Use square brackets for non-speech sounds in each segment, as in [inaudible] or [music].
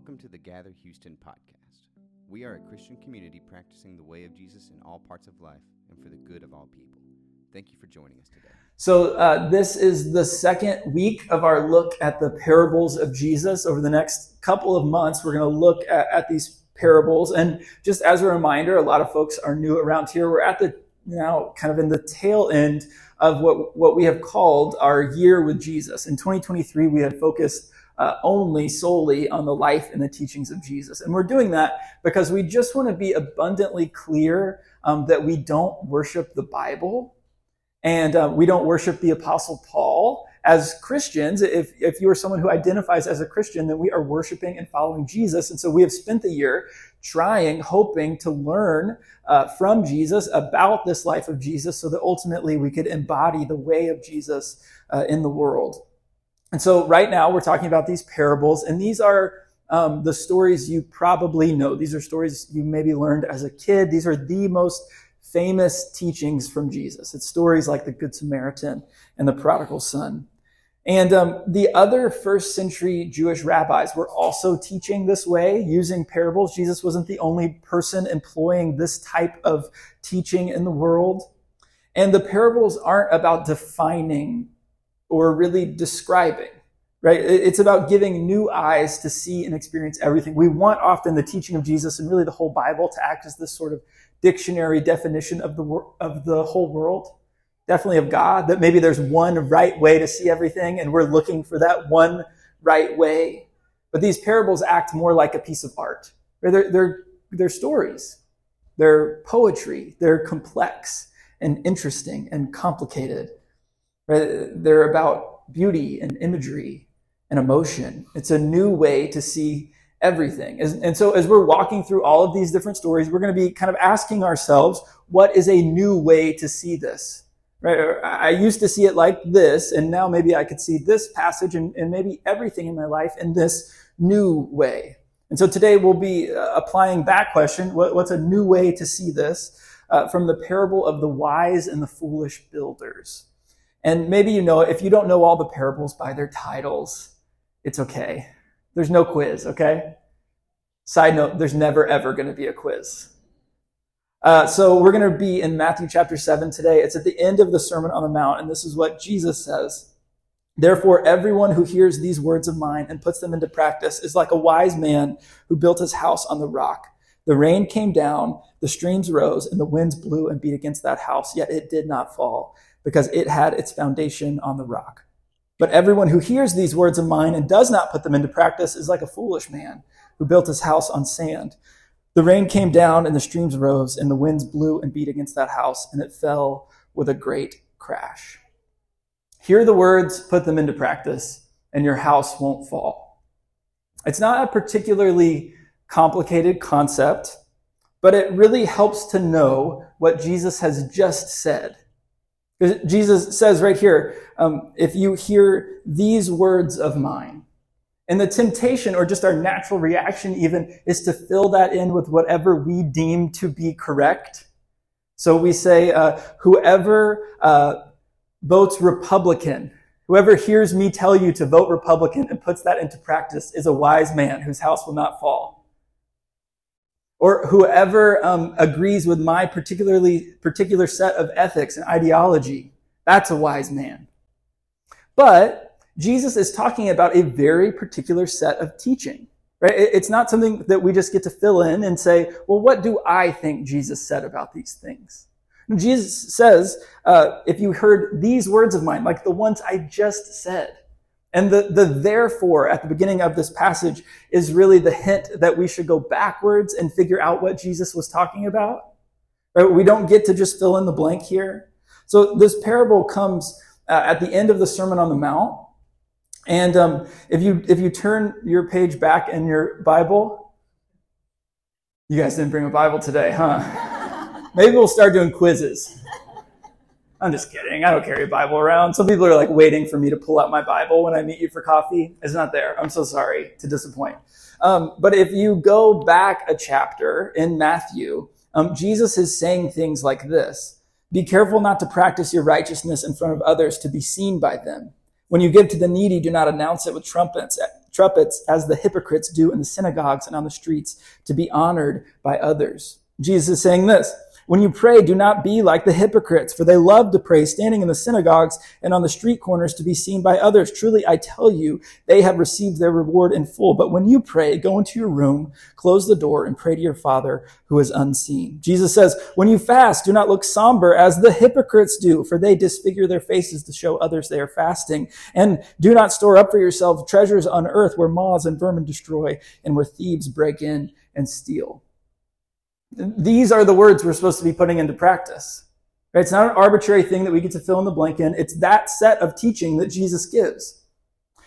Welcome to the Gather Houston podcast. We are a Christian community practicing the way of Jesus in all parts of life and for the good of all people. Thank you for joining us today. So, uh, this is the second week of our look at the parables of Jesus. Over the next couple of months, we're going to look at, at these parables. And just as a reminder, a lot of folks are new around here. We're at the now kind of in the tail end of what, what we have called our year with Jesus. In 2023, we had focused uh, only solely on the life and the teachings of Jesus. And we're doing that because we just want to be abundantly clear um, that we don't worship the Bible and uh, we don't worship the Apostle Paul. As Christians, if, if you are someone who identifies as a Christian, then we are worshiping and following Jesus. And so we have spent the year trying, hoping to learn uh, from Jesus about this life of Jesus so that ultimately we could embody the way of Jesus uh, in the world. And so right now we're talking about these parables, and these are um, the stories you probably know. These are stories you maybe learned as a kid. These are the most famous teachings from Jesus. It's stories like the Good Samaritan and the prodigal son. And um, the other first century Jewish rabbis were also teaching this way, using parables. Jesus wasn't the only person employing this type of teaching in the world. And the parables aren't about defining or really describing, right? It's about giving new eyes to see and experience everything. We want often the teaching of Jesus and really the whole Bible to act as this sort of dictionary definition of the, of the whole world, definitely of God, that maybe there's one right way to see everything and we're looking for that one right way. But these parables act more like a piece of art. They're, they're, they're stories. They're poetry. They're complex and interesting and complicated. They're about beauty and imagery and emotion. It's a new way to see everything. And so as we're walking through all of these different stories, we're going to be kind of asking ourselves, what is a new way to see this? Right? I used to see it like this, and now maybe I could see this passage and, and maybe everything in my life in this new way. And so today we'll be uh, applying that question. What, what's a new way to see this? Uh, from the parable of the wise and the foolish builders. And maybe you know, if you don't know all the parables by their titles, it's okay. There's no quiz, okay? Side note, there's never ever going to be a quiz. Uh, so we're going to be in Matthew chapter 7 today. It's at the end of the Sermon on the Mount, and this is what Jesus says. Therefore, everyone who hears these words of mine and puts them into practice is like a wise man who built his house on the rock. The rain came down, the streams rose, and the winds blew and beat against that house, yet it did not fall because it had its foundation on the rock. But everyone who hears these words of mine and does not put them into practice is like a foolish man who built his house on sand. The rain came down and the streams rose and the winds blew and beat against that house and it fell with a great crash. Hear the words, put them into practice, and your house won't fall. It's not a particularly complicated concept, but it really helps to know what Jesus has just said Jesus says right here, um, if you hear these words of mine, and the temptation or just our natural reaction even is to fill that in with whatever we deem to be correct. So we say, uh, whoever uh, votes Republican, whoever hears me tell you to vote Republican and puts that into practice is a wise man whose house will not fall or whoever um, agrees with my particularly particular set of ethics and ideology that's a wise man. But jesus is talking about a very particular set of teaching right? It's not something that we just get to fill in and say well what do i think jesus said about these things? Jesus says uh, if you heard these words of mine like the ones i just said and the, the therefore at the beginning of this passage is really the hint that we should go backwards and figure out what Jesus was talking about. Right? We don't get to just fill in the blank here. So this parable comes uh, at the end of the Sermon on the Mount. And um, if you if you turn your page back in your Bible, you guys didn't bring a Bible today, huh? [laughs] Maybe we'll start doing quizzes. I'm just kidding. I don't carry a Bible around. Some people are like waiting for me to pull out my Bible when I meet you for coffee. It's not there. I'm so sorry to disappoint. Um, but if you go back a chapter in Matthew, um, Jesus is saying things like this. Be careful not to practice your righteousness in front of others to be seen by them. When you give to the needy, do not announce it with trumpets, trumpets as the hypocrites do in the synagogues and on the streets to be honored by others. Jesus is saying this. When you pray, do not be like the hypocrites, for they love to pray standing in the synagogues and on the street corners to be seen by others. Truly, I tell you, they have received their reward in full. But when you pray, go into your room, close the door, and pray to your Father who is unseen. Jesus says, when you fast, do not look somber as the hypocrites do, for they disfigure their faces to show others they are fasting. And do not store up for yourselves treasures on earth where moths and vermin destroy and where thieves break in and steal. These are the words we're supposed to be putting into practice. Right? It's not an arbitrary thing that we get to fill in the blank in. It's that set of teaching that Jesus gives.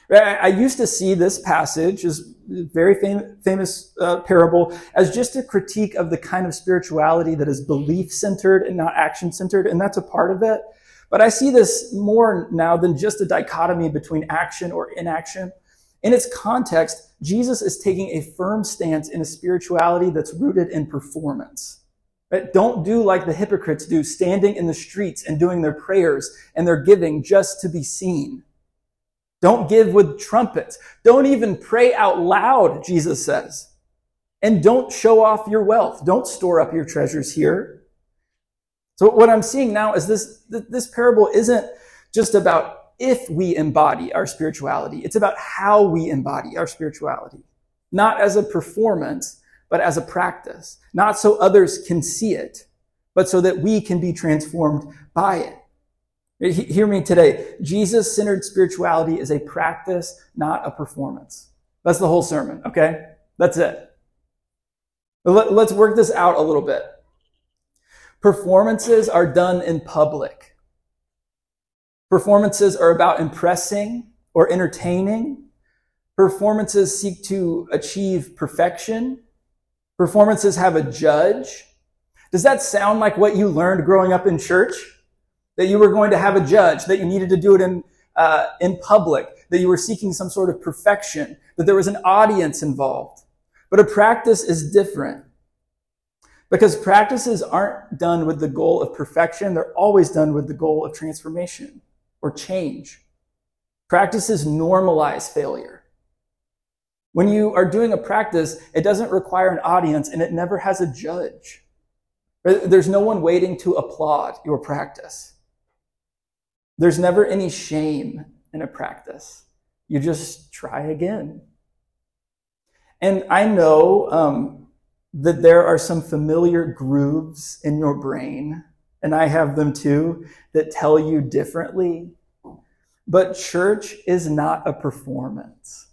Right? I used to see this passage, as very fam- famous uh, parable, as just a critique of the kind of spirituality that is belief centered and not action centered, and that's a part of it. But I see this more now than just a dichotomy between action or inaction. In its context, Jesus is taking a firm stance in a spirituality that's rooted in performance. Don't do like the hypocrites do, standing in the streets and doing their prayers and their giving just to be seen. Don't give with trumpets. Don't even pray out loud, Jesus says. And don't show off your wealth. Don't store up your treasures here. So what I'm seeing now is this, this parable isn't just about if we embody our spirituality. It's about how we embody our spirituality. Not as a performance, but as a practice. Not so others can see it, but so that we can be transformed by it. Hear me today. Jesus centered spirituality is a practice, not a performance. That's the whole sermon, okay? That's it. Let's work this out a little bit. Performances are done in public. Performances are about impressing or entertaining. Performances seek to achieve perfection. Performances have a judge. Does that sound like what you learned growing up in church? That you were going to have a judge, that you needed to do it in, uh, in public, that you were seeking some sort of perfection, that there was an audience involved. But a practice is different. Because practices aren't done with the goal of perfection, they're always done with the goal of transformation or change. Practices normalize failure. When you are doing a practice, it doesn't require an audience and it never has a judge. There's no one waiting to applaud your practice. There's never any shame in a practice. You just try again. And I know um, that there are some familiar grooves in your brain and I have them too, that tell you differently. But church is not a performance.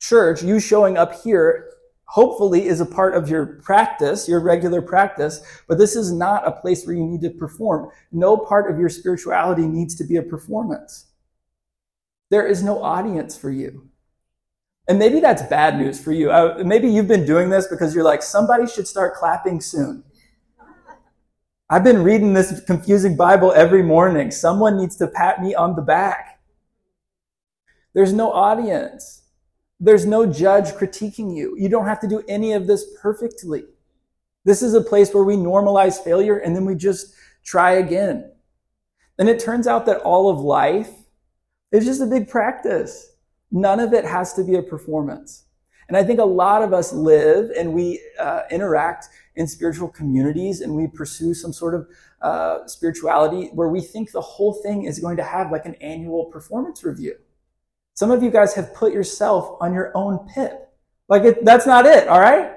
Church, you showing up here, hopefully is a part of your practice, your regular practice, but this is not a place where you need to perform. No part of your spirituality needs to be a performance. There is no audience for you. And maybe that's bad news for you. Uh, maybe you've been doing this because you're like, somebody should start clapping soon. I've been reading this confusing Bible every morning. Someone needs to pat me on the back. There's no audience. There's no judge critiquing you. You don't have to do any of this perfectly. This is a place where we normalize failure and then we just try again. And it turns out that all of life is just a big practice. None of it has to be a performance. And I think a lot of us live and we uh, interact in spiritual communities and we pursue some sort of uh, spirituality where we think the whole thing is going to have like an annual performance review. Some of you guys have put yourself on your own PIP. Like it, that's not it, all right?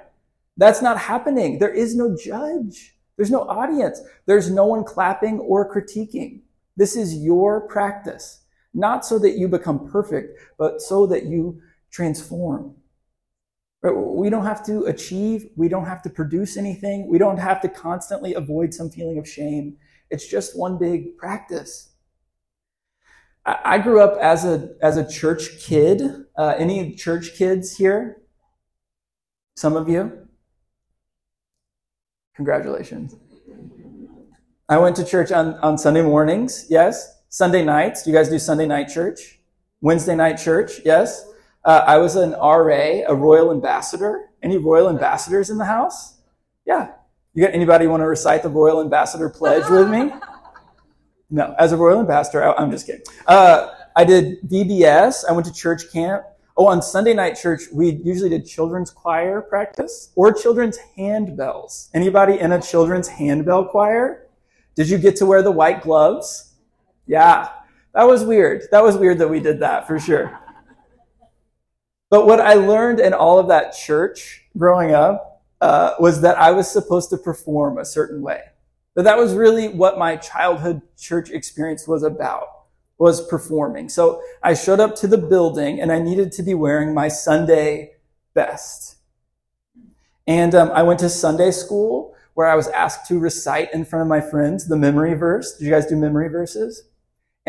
That's not happening. There is no judge. There's no audience. There's no one clapping or critiquing. This is your practice, not so that you become perfect, but so that you transform. We don't have to achieve. We don't have to produce anything. We don't have to constantly avoid some feeling of shame. It's just one big practice. I grew up as a, as a church kid. Uh, any church kids here? Some of you? Congratulations. I went to church on, on Sunday mornings, yes. Sunday nights. Do you guys do Sunday night church? Wednesday night church, yes. Uh, I was an RA, a royal ambassador. Any royal ambassadors in the house? Yeah. You got anybody want to recite the royal ambassador pledge with me? [laughs] No. As a royal ambassador, I, am just kidding. Uh, I did VBS. I went to church camp. Oh, on Sunday night church, we usually did children's choir practice or children's handbells. Anybody in a children's handbell choir? Did you get to wear the white gloves? Yeah, that was weird. That was weird that we did that for sure. But what I learned in all of that church growing up uh, was that I was supposed to perform a certain way. That that was really what my childhood church experience was about, was performing. So I showed up to the building and I needed to be wearing my Sunday best. And um, I went to Sunday school where I was asked to recite in front of my friends the memory verse. Did you guys do memory verses?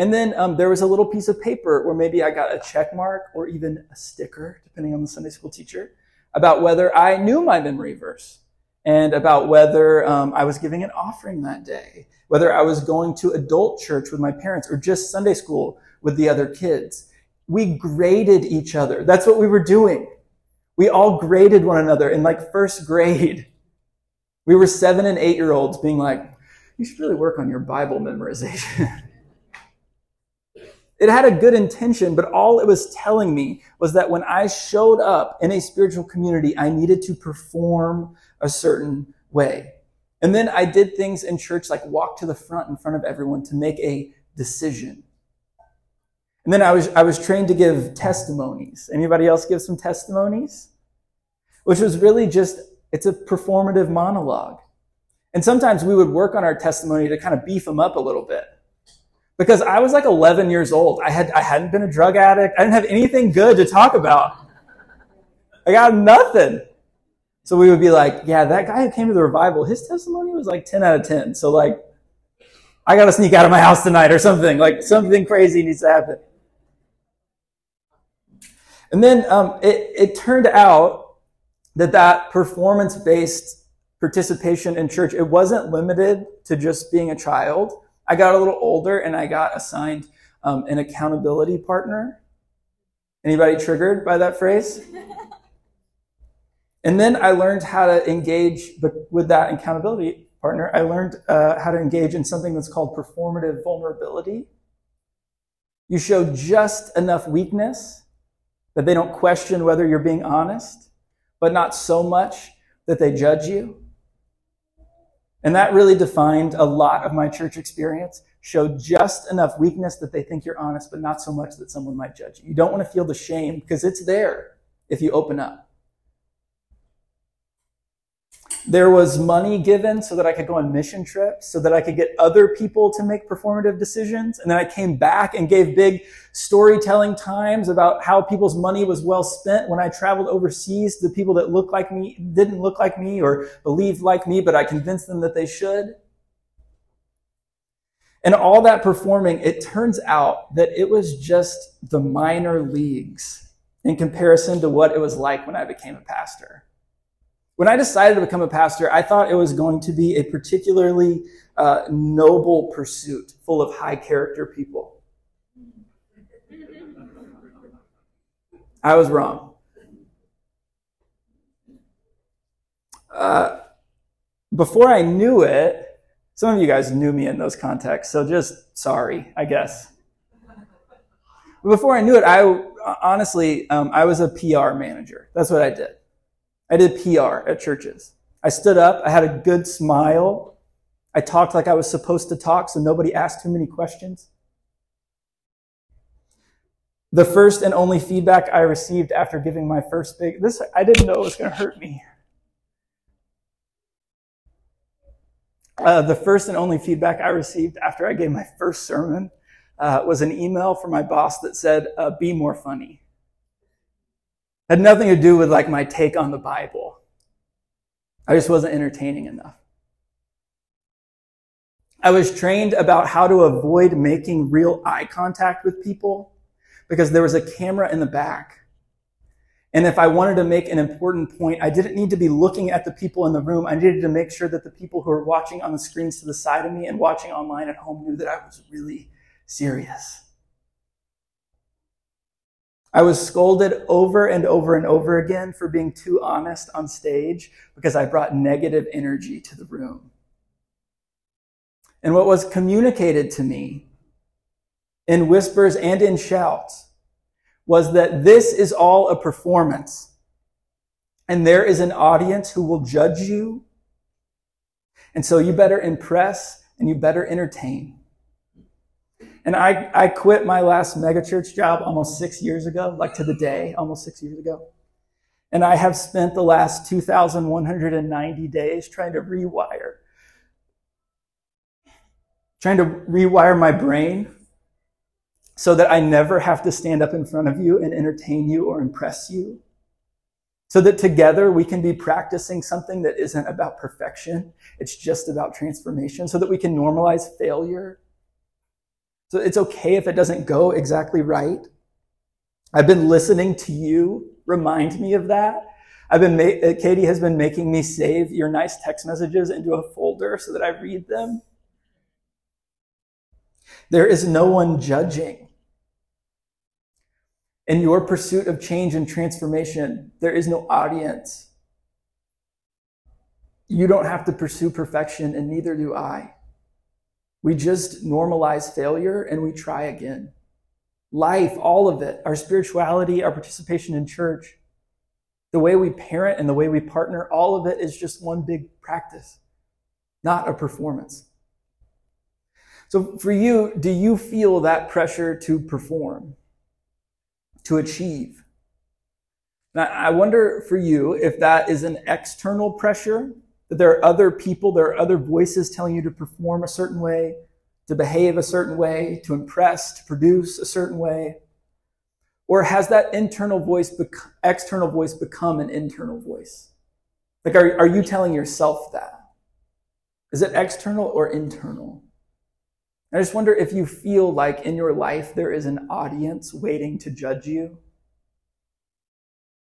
And then um, there was a little piece of paper where maybe I got a check mark or even a sticker, depending on the Sunday school teacher, about whether I knew my memory verse and about whether um, I was giving an offering that day, whether I was going to adult church with my parents or just Sunday school with the other kids. We graded each other. That's what we were doing. We all graded one another in like first grade. We were seven and eight year olds being like, you should really work on your Bible memorization. [laughs] It had a good intention, but all it was telling me was that when I showed up in a spiritual community, I needed to perform a certain way. And then I did things in church like walk to the front in front of everyone to make a decision. And then I was, I was trained to give testimonies. Anybody else give some testimonies? Which was really just, it's a performative monologue. And sometimes we would work on our testimony to kind of beef them up a little bit because I was like 11 years old. I had I hadn't been a drug addict. I didn't have anything good to talk about. I got nothing. So we would be like, yeah, that guy who came to the revival, his testimony was like 10 out of 10. So like, I got to sneak out of my house tonight or something. Like something crazy needs to happen. And then um, it, it turned out that that performance-based participation in church, it wasn't limited to just being a child. I got a little older and I got assigned um, an accountability partner. Anybody triggered by that phrase? [laughs] and then I learned how to engage with that accountability partner. I learned uh, how to engage in something that's called performative vulnerability. You show just enough weakness that they don't question whether you're being honest, but not so much that they judge you. And that really defined a lot of my church experience. Show just enough weakness that they think you're honest, but not so much that someone might judge you. You don't want to feel the shame because it's there if you open up. There was money given so that I could go on mission trips, so that I could get other people to make performative decisions. And then I came back and gave big storytelling times about how people's money was well spent when I traveled overseas. The people that looked like me didn't look like me or believed like me, but I convinced them that they should. And all that performing, it turns out that it was just the minor leagues in comparison to what it was like when I became a pastor. When I decided to become a pastor, I thought it was going to be a particularly uh, noble pursuit full of high character people. I was wrong. Uh, before I knew it, some of you guys knew me in those contexts, so just sorry, I guess. Before I knew it, I honestly, um, I was a PR manager. That's what I did. I did PR at churches. I stood up, I had a good smile. I talked like I was supposed to talk, so nobody asked too many questions. The first and only feedback I received after giving my first big, this, I didn't know it was going to hurt me. Uh, the first and only feedback I received after I gave my first sermon uh, was an email from my boss that said, uh, be more funny had nothing to do with like my take on the Bible. I just wasn't entertaining enough. I was trained about how to avoid making real eye contact with people because there was a camera in the back. And if I wanted to make an important point, I didn't need to be looking at the people in the room. I needed to make sure that the people who were watching on the screens to the side of me and watching online at home knew that I was really serious. I was scolded over and over and over again for being too honest on stage because I brought negative energy to the room. And what was communicated to me in whispers and in shouts was that this is all a performance. And there is an audience who will judge you. And so you better impress and you better entertain. And I, I quit my last megachurch job almost six years ago, like to the day, almost six years ago. And I have spent the last 2,190 days trying to rewire, trying to rewire my brain so that I never have to stand up in front of you and entertain you or impress you. So that together we can be practicing something that isn't about perfection. It's just about transformation so that we can normalize failure. So it's okay if it doesn't go exactly right. I've been listening to you remind me of that. I've been, ma- uh, Katie has been making me save your nice text messages into a folder so that I read them. There is no one judging. In your pursuit of change and transformation, there is no audience. You don't have to pursue perfection, and neither do I. We just normalize failure and we try again life, all of it, our spirituality, our participation in church, the way we parent and the way we partner, all of it is just one big practice, not a performance. So for you, do you feel that pressure to perform, to achieve? Now, I wonder for you if that is an external pressure, that there are other people, there are other voices telling you to perform a certain way, to behave a certain way, to impress, to produce a certain way? Or has that internal voice, bec- external voice become an internal voice? Like, are, are you telling yourself that? Is it external or internal? I just wonder if you feel like in your life there is an audience waiting to judge you.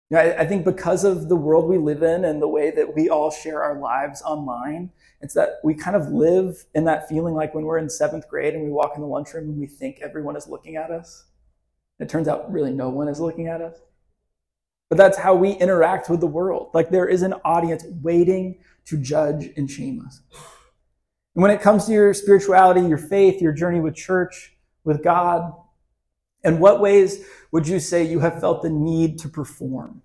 You know, I, I think because of the world we live in and the way that we all share our lives online, it's that we kind of live in that feeling like when we're in seventh grade and we walk in the lunchroom and we think everyone is looking at us. It turns out really no one is looking at us. But that's how we interact with the world. Like there is an audience waiting to judge and shame us. And when it comes to your spirituality, your faith, your journey with church, with God, in what ways would you say you have felt the need to perform?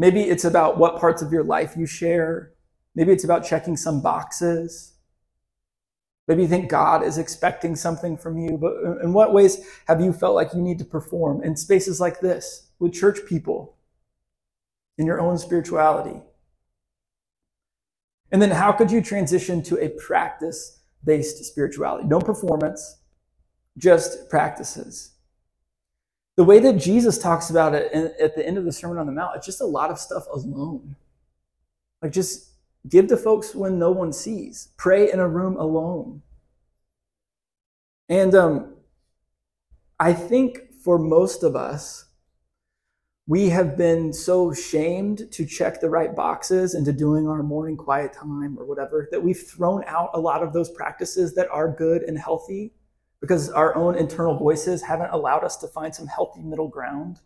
Maybe it's about what parts of your life you share, Maybe it's about checking some boxes. Maybe you think God is expecting something from you. But in what ways have you felt like you need to perform in spaces like this with church people, in your own spirituality? And then how could you transition to a practice based spirituality? No performance, just practices. The way that Jesus talks about it at the end of the Sermon on the Mount, it's just a lot of stuff alone. Like just Give to folks when no one sees. Pray in a room alone. And um, I think for most of us, we have been so shamed to check the right boxes and to doing our morning quiet time or whatever that we've thrown out a lot of those practices that are good and healthy because our own internal voices haven't allowed us to find some healthy middle ground.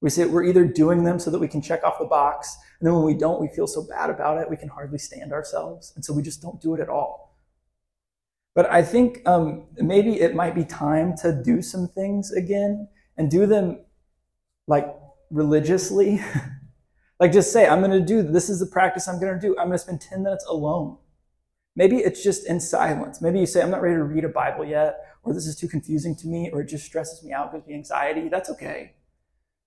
We say we're either doing them so that we can check off the box, and then when we don't, we feel so bad about it, we can hardly stand ourselves. And so we just don't do it at all. But I think um, maybe it might be time to do some things again and do them like religiously. [laughs] like just say, I'm going to do this is the practice I'm going to do. I'm going to spend 10 minutes alone. Maybe it's just in silence. Maybe you say, I'm not ready to read a Bible yet, or this is too confusing to me, or it just stresses me out, gives me anxiety. That's okay.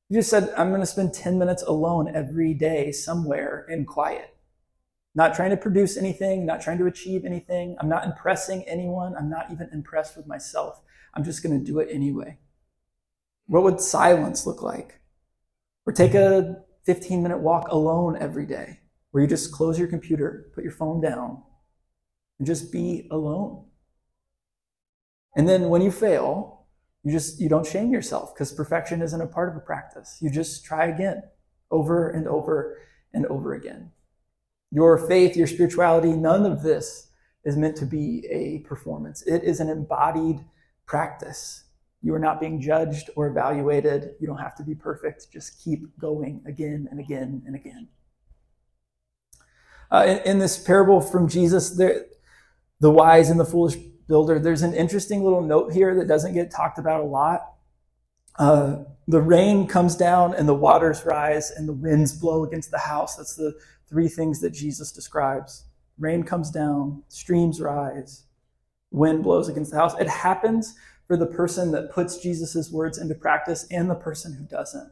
You just said, I'm going to spend 10 minutes alone every day somewhere in quiet. Not trying to produce anything, not trying to achieve anything. I'm not impressing anyone. I'm not even impressed with myself. I'm just going to do it anyway. What would silence look like? Or take a 15 minute walk alone every day where you just close your computer, put your phone down, and just be alone. And then when you fail, you just you don't shame yourself because perfection isn't a part of a practice. You just try again over and over and over again. Your faith, your spirituality, none of this is meant to be a performance. It is an embodied practice. You are not being judged or evaluated. You don't have to be perfect. Just keep going again and again and again. Uh, in, in, this parable from Jesus, there, the wise and the foolish builder. There's an interesting little note here that doesn't get talked about a lot. Uh, the rain comes down and the waters rise and the winds blow against the house. That's the three things that Jesus describes. Rain comes down, streams rise, wind blows against the house. It happens for the person that puts Jesus' words into practice and the person who doesn't.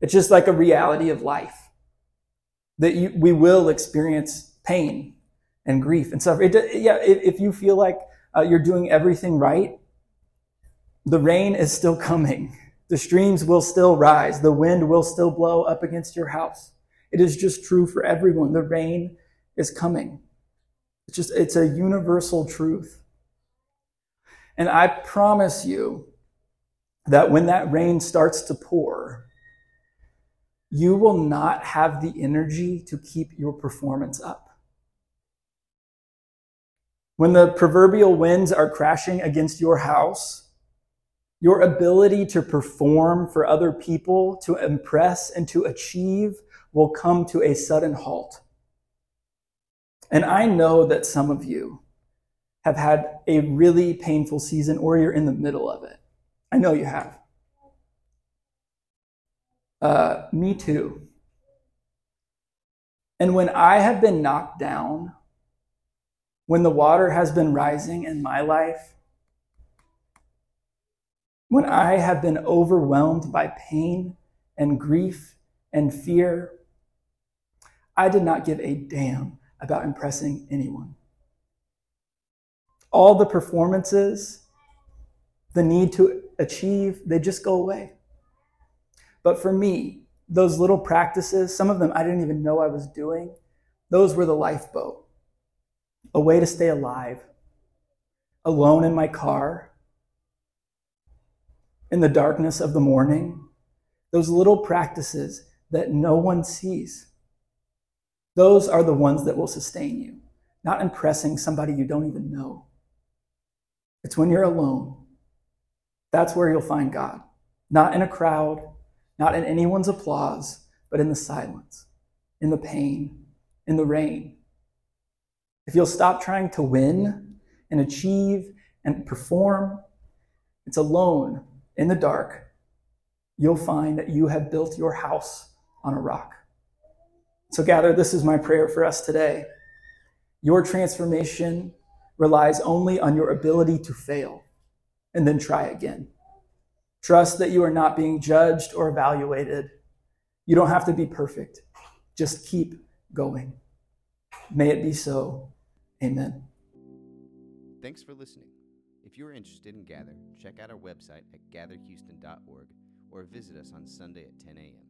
It's just like a reality of life that you, we will experience pain and grief and suffering. It, yeah, if you feel like uh, you're doing everything right, the rain is still [laughs] coming. The streams will still rise. The wind will still blow up against your house. It is just true for everyone. The rain is coming. It's just, it's a universal truth. And I promise you that when that rain starts to pour, you will not have the energy to keep your performance up. When the proverbial winds are crashing against your house, your ability to perform for other people, to impress and to achieve will come to a sudden halt. And I know that some of you have had a really painful season or you're in the middle of it. I know you have. Uh, me too. And when I have been knocked down, when the water has been rising in my life, when I have been overwhelmed by pain and grief and fear, I did not give a damn about impressing anyone. All the performances, the need to achieve, they just go away. But for me, those little practices, some of them I didn't even know I was doing, those were the lifeboat. A way to stay alive. Alone in my car, in the darkness of the morning, those little practices that no one sees. Those are the ones that will sustain you, not impressing somebody you don't even know. It's when you're alone. That's where you'll find God. Not in a crowd, not in anyone's applause, but in the silence, in the pain, in the rain. If you'll stop trying to win and achieve and perform, it's alone in the dark, you'll find that you have built your house on a rock. So, gather, this is my prayer for us today. Your transformation relies only on your ability to fail and then try again. Trust that you are not being judged or evaluated. You don't have to be perfect. Just keep going. May it be so. Amen. Thanks for listening. If you are interested in Gather, check out our website at gatherhouston.org or visit us on Sunday at 10 a.m.